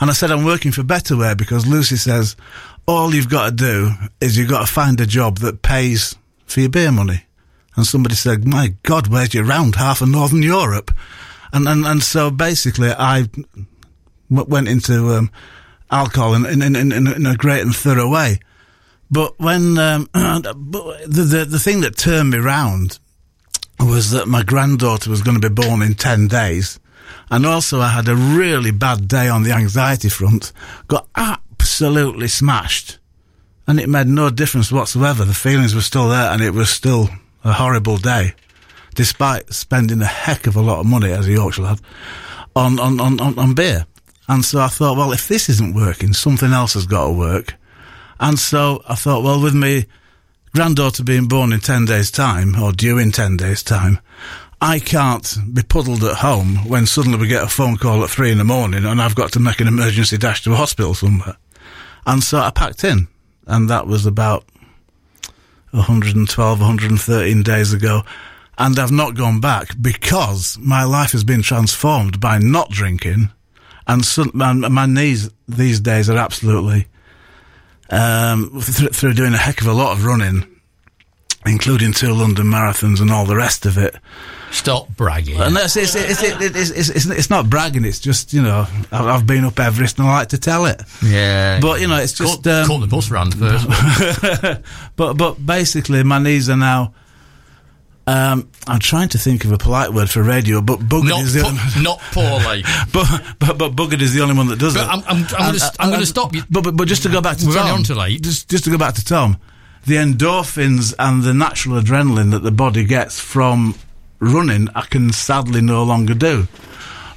And I said, "I'm working for Betterware because Lucy says all you've got to do is you've got to find a job that pays for your beer money." And somebody said, "My God, where's your round half of Northern Europe?" And and, and so basically, I went into um, alcohol in, in, in, in, a great and thorough way. But when um, (clears throat) but the, the the thing that turned me round was that my granddaughter was going to be born in ten days, and also I had a really bad day on the anxiety front. Got absolutely smashed, and it made no difference whatsoever. The feelings were still there, and it was still a horrible day, despite spending a heck of a lot of money as a Yorkshire lad on on, on, on, beer. And so I thought, well, if this isn't working, something else has got to work. And so I thought, well, with me granddaughter being born in 10 days' time, or due in 10 days' time, I can't be puddled at home when suddenly we get a phone call at three in the morning and I've got to make an emergency dash to a hospital somewhere. And so I packed in. And that was about 112, 113 days ago. And I've not gone back because my life has been transformed by not drinking. And my, my knees these days are absolutely, um, th- through doing a heck of a lot of running, including two London marathons and all the rest of it. Stop bragging. And that's, it's, it's, it's, it's, not bragging, it's just, you know, I've, been up Everest and I like to tell it. yeah. But, you know, it's just. Caught, um, caught the bus round first. (laughs) but but basically, my knees are now. Um, I'm trying to think of a polite word for radio, but buggered not, is the po- (laughs) not poorly. (laughs) but, but but buggered is the only one that does But it. I'm- I'm- I'm I'm gonna stop you. But, but but just to go back to We're Tom, only on till eight. Just just to go back to Tom, the endorphins and the natural adrenaline that the body gets from running, I can sadly no longer do.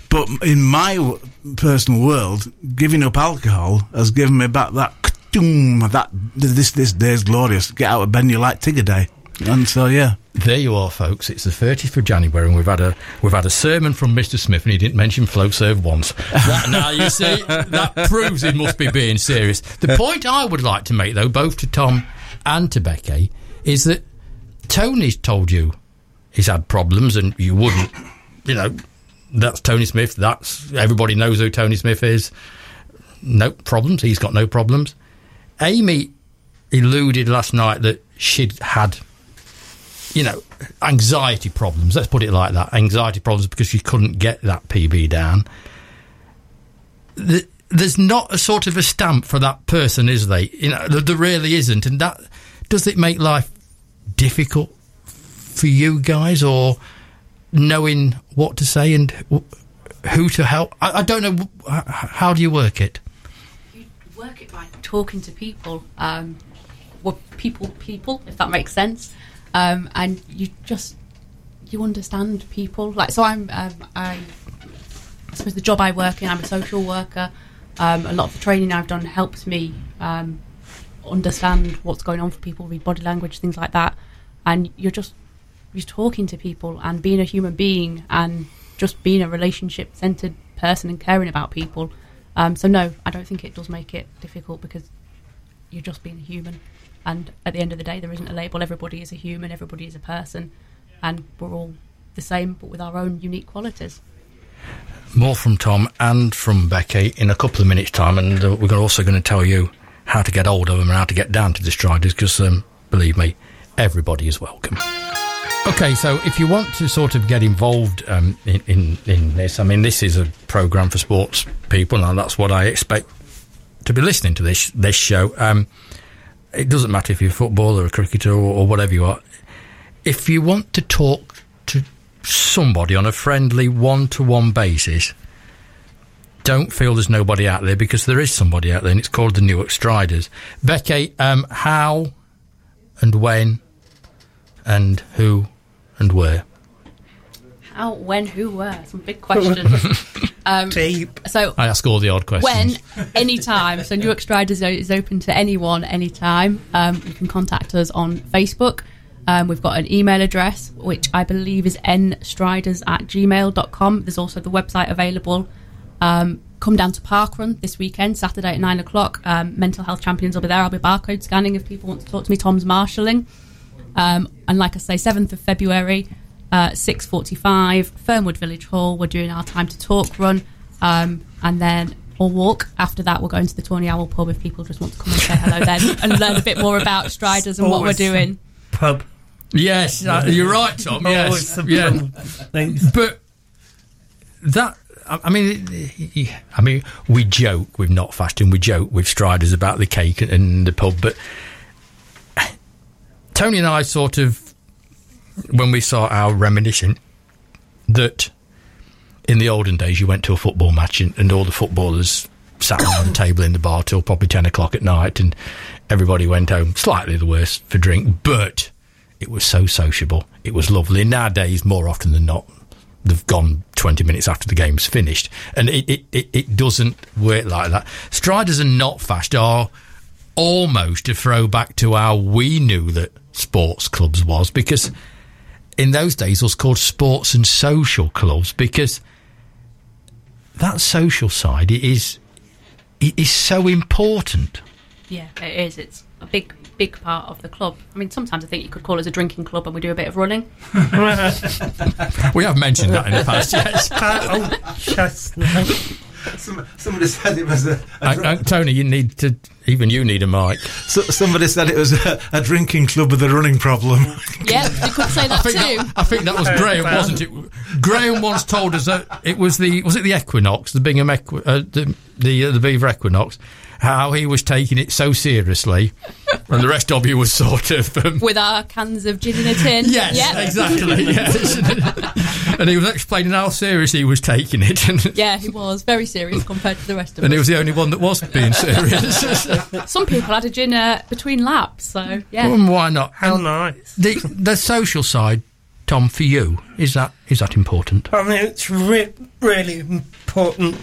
But in my w- personal world, giving up alcohol has given me back that that this this day's glorious. Get out of bed, you like Tigger Day, and so yeah. There you are, folks. It's the 30th of January, and we've had a we've had a sermon from Mr. Smith, and he didn't mention flow serve once. That, now you see, that proves he must be being serious. The point I would like to make, though, both to Tom and to Becky, is that Tony's told you he's had problems, and you wouldn't, you know, that's Tony Smith. That's everybody knows who Tony Smith is. No problems. He's got no problems. Amy eluded last night that she'd had you know, anxiety problems. Let's put it like that. Anxiety problems because she couldn't get that PB down. Th- There's not a sort of a stamp for that person, is there? You know, there- there really isn't. And that does it make life difficult for you guys, or knowing what to say and who to help? I, I don't know. How do you work it? you work it by talking to people. Um, well, people, people, if that makes sense. Um, and you just you understand people. Like, so I'm um, I, suppose the job I work in, I'm a social worker. Um, a lot of the training I've done helps me um, understand what's going on for people, read body language, things like that. And you're just you're talking to people and being a human being and just being a relationship centered person and caring about people. Um, so no, I don't think it does make it difficult because you're just being human. And at the end of the day, there isn't a label. Everybody is a human. Everybody is a person, and we're all the same, but with our own unique qualities. more from Tom and from Becky in a couple of minutes' time, and uh, we're also going to tell you how to get hold of them and how to get down to the Striders because, um, believe me, everybody is welcome. Okay, so if you want to sort of get involved um, in, in, in this, I mean, this is a program for sports people, and that's what I expect to be listening to this this show. Um, it doesn't matter if you're a footballer or a cricketer or, or whatever you are. If you want to talk to somebody on a friendly one to one basis, don't feel there's nobody out there because there is somebody out there, and it's called the Newark Striders. Becky, um, how and when and who and where? How, when, who, where? Some big questions. (laughs) um, Deep. so I ask all the odd questions. when, anytime. So Newark Striders is open to anyone, anytime. Um, you can contact us on Facebook. Um, we've got an email address, which I believe is nstriders at gmail.com. There's also the website available. Um, come down to Parkrun this weekend, Saturday at nine o'clock. Um, mental health champions will be there. I'll be barcode scanning if people want to talk to me. Tom's marshalling. Um, and like I say, 7th of February, uh, 6.45, Fernwood Village Hall. We're doing our time to talk run. Um, and then or walk. After that, we're going to the Tawny Owl pub if people just want to come and say hello then (laughs) and learn a bit more about Striders and what we're doing. Pub. Yes, uh, you're right, Tom. Always Yes, yeah. pub. But that, I I mean, I mean, we joke with not fasting, we joke with Striders about the cake and the pub, but Tony and I sort of, when we saw our reminiscing, that in the olden days you went to a football match and, and all the footballers sat around the table in the bar till probably 10 o'clock at night and everybody went home slightly the worse for drink, but it was so sociable. It was lovely. Nowadays, more often than not, they've gone 20 minutes after the game's finished. And it, it, it, it doesn't work like that. Striders and not fast are almost a throwback to how we knew that sports clubs was because in those days it was called sports and social clubs because that social side is it is so important. Yeah, it is. It's a big, big part of the club. I mean, sometimes I think you could call us a drinking club and we do a bit of running. (laughs) We have mentioned that in the past, yes. (laughs) Oh, chestnut. Some, somebody said it was a, a dr- Tony, you need to, even you need a mic. so, somebody said it was a, a drinking club with a running problem. yeah, you could say that I think too. that, I think that was Graham, wasn't it? Graham once told us that it was the was it the Equinox, the Bingham Equi- uh, the the, uh, the Beaver Equinox, how he was taking it so seriously, and the rest of you was sort of um, With our cans of gin in a tin. yes, Yep. exactly, (laughs) yes. and he was explaining how serious he was taking it, (laughs) Yeah, he was very serious compared to the rest of and he was the only one that was being serious. (laughs) Some people had a gin uh, between laps, so yeah. Well, why not? How And nice. the the social side, Tom, for you is that is that important? I mean, it's re- really important.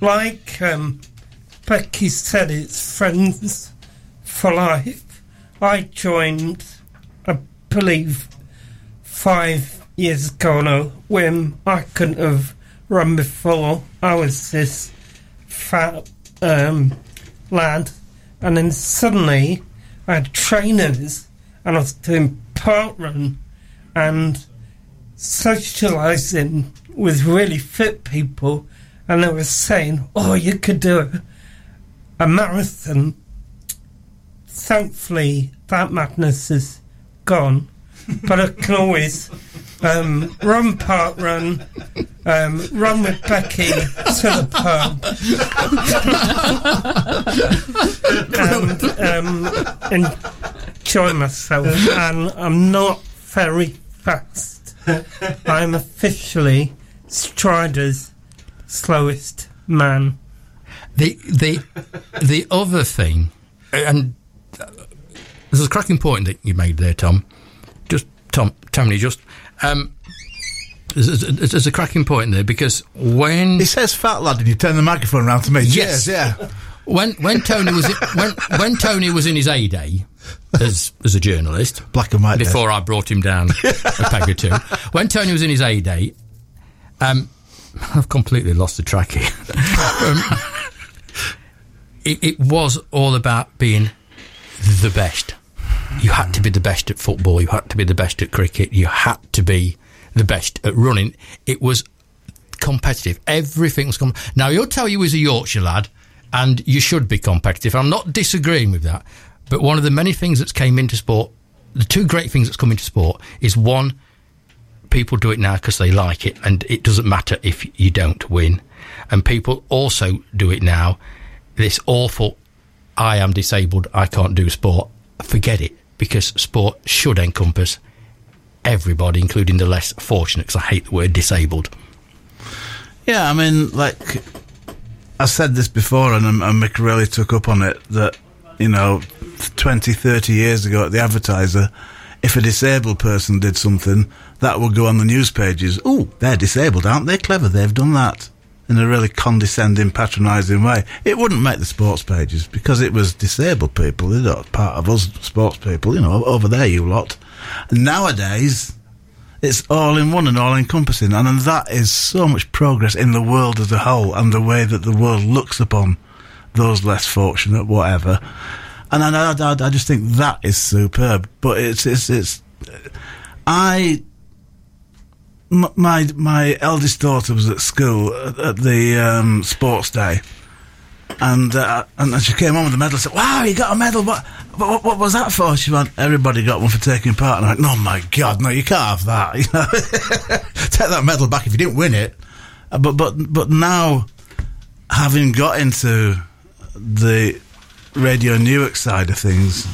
Like um, Becky said, it's friends for life. I joined, I believe, five years ago whim. I couldn't have run before. I was this fat um, lad, and then suddenly I had trainers, and I was doing part run, and socializing with really fit people, and they were saying, "Oh, you could do a, a marathon." Thankfully, that madness is gone, but I can always um, run part run, um, run with Becky to the pub, and um, enjoy myself. And I'm not very fast. I'm officially Strider's slowest man. The the the other thing, and there's a cracking point that you made there, Tom. Just Tom, Tony, just um, there's, there's there's a cracking point there because when He says fat lad, and you turn the microphone around to me. Yes. Cheers, yeah. when when Tony was in, when when Tony was in his heyday as as a journalist, Black and white. before I brought him down a peg or two. When Tony was in his heyday, um, I've completely lost the track here. (laughs) um, it, it was all about being the best. You had to be the best at football. You had to be the best at cricket. You had to be the best at running. It was competitive. Everything was com- Now you'll tell you he's a Yorkshire lad, and you should be competitive. I'm not disagreeing with that, but one of the many things that's came into sport, the two great things that's come into sport is one, people do it now because they like it, and it doesn't matter if you don't win, and people also do it now. This awful, I am disabled, I can't do sport. Forget it, because sport should encompass everybody, including the less fortunate. Because I hate the word disabled. Yeah, I mean, like I said this before, and, um, and Mick really took up on it that you know, 20, 30 years ago at the Advertiser, if a disabled person did something, that would go on the news pages. Oh, they're disabled, aren't they? Clever, they've done that in a really condescending, patronising way. It wouldn't make the sports pages because it was disabled people. They're not part of us sports people, you know, over there, you lot. And Nowadays, It's all in one and all encompassing, and, that is so much progress in the world as a whole, and the way that the world looks upon those less fortunate, whatever. And I, I, I just think that is superb. But it's it's it's I my my eldest daughter was at school at, at the um, sports day, and uh, and she came home with a medal. said, "Wow, you got a medal! What, what what was that for?" She went, "Everybody got one for taking part." And I went, "Oh my god, no, you can't have that! (laughs) You know, (laughs) take that medal back if you didn't win it." Uh, But but but now, having got into the Radio Newark side of things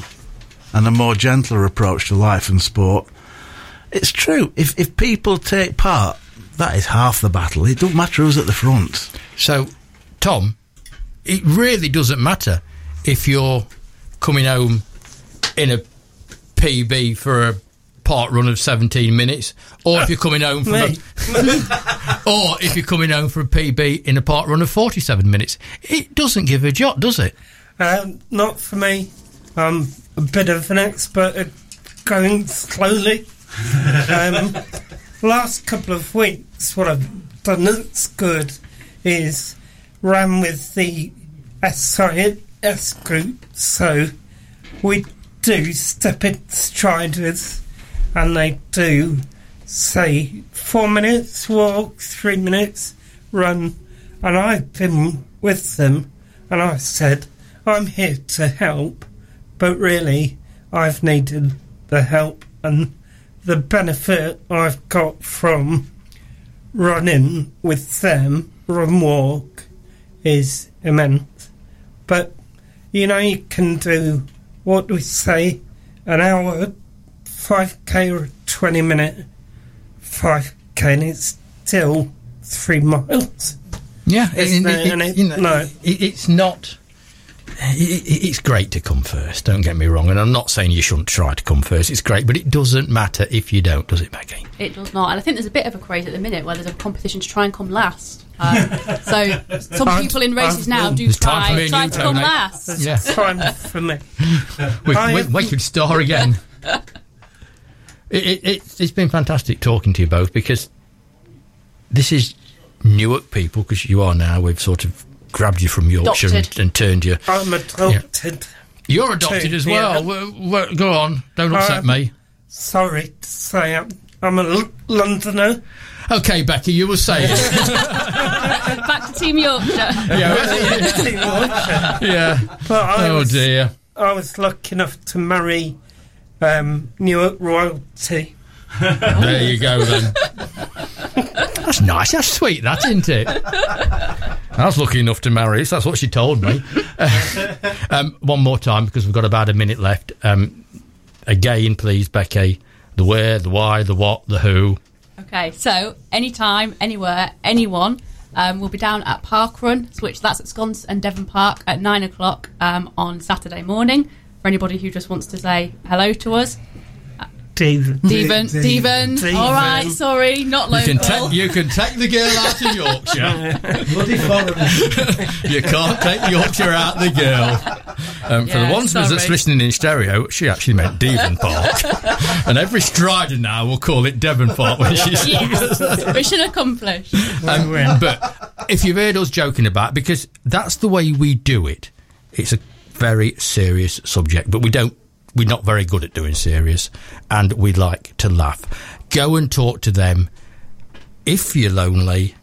and a more gentler approach to life and sport, it's true. If if people take part, that is half the battle. It don't matter who's at the front. So, Tom, it really doesn't matter if you're coming home in a PB for a part run of 17 minutes, or if you're coming home from a, (laughs) or if you're coming home for a PB in a part run of 47 minutes. It doesn't give a jot, does it? Um, not for me. I'm a bit of an expert at going slowly. Um, last couple of weeks, what I've done that's good is ran with the S group. So we do step in striders, and they do say four minutes walk, three minutes run, and I've been with them, and I said, I'm here to help, but really, I've needed the help, and the benefit I've got from running with them, run walk, is immense. But, you know, you can do, what we say, an hour, 5k or 20 minute 5k, and it's still three miles. Yeah, it? And it- no. it- it's not. It, it- it's great to come first. Don't get me wrong, and I'm not saying you shouldn't try to come first. It's great, but it doesn't matter if you don't, does it, Becky? It does not, and I think there's a bit of a craze at the minute where there's a competition to try and come last. Um, (laughs) so some I'd- people in races now do There's time for try, try to come Tony. last. There's Yeah. time for me. (laughs) We, I we, we could star again. (laughs) it, it, it's, it's been fantastic talking to you both because this is Newark people, because you are now. We've sort of grabbed you from Yorkshire and, and turned you. I'm adopted. You're adopted Two, as yeah. well. Well, well, Go on, don't upset Um, me. Sorry to say I'm, I'm a L- Londoner. Okay, Becky, you were saying. (laughs) Back to Team Yorkshire. yeah, yeah. But I, Oh was, dear. I was lucky enough to marry um, Newark royalty. There you go then. That's nice. That's sweet, that isn't it? I was lucky enough to marry. So that's what she told me. (laughs) um, one more time because we've got about a minute left. Um, again, please, Becky. The where, the why, the what, the who. Okay, so anytime, anywhere, anyone, um, we'll be down at Park Run, which that's at Sconce and Devon Park at nine o'clock um, on Saturday morning. For anybody who just wants to say hello to us, David. Devon, Devon. Devon. Devon. All right, sorry, not You local. can, take, you can take the girl out of Yorkshire. (laughs) Bloody foreign. (laughs) you can't take Yorkshire out of the girl. Um, for Yeah, the ones of us that's listening in stereo, she actually meant Devon Park. (laughs) and every strider now will call it Devon Park when she's yes, mission accomplished. Um, but if you've heard us joking about, because that's the way we do it, it's a very serious subject, but we don't. We're not very good at doing serious, and we like to laugh. Go and talk to them. If you're lonely,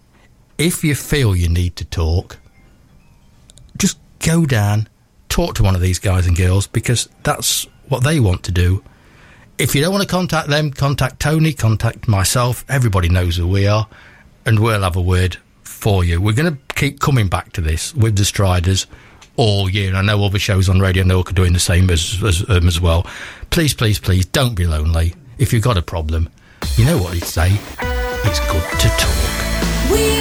if you feel you need to talk, just go down, talk to one of these guys and girls because that's what they want to do. If you don't want to contact them, contact Tony, contact myself. Everybody knows who we are, and we'll have a word for you. We're going to keep coming back to this with the Striders all year. And I know other shows on Radio Newark are doing the same as as, um, as well. Please, please, please, don't be lonely. If you've got a problem, you know what he'd say. It's good to talk. We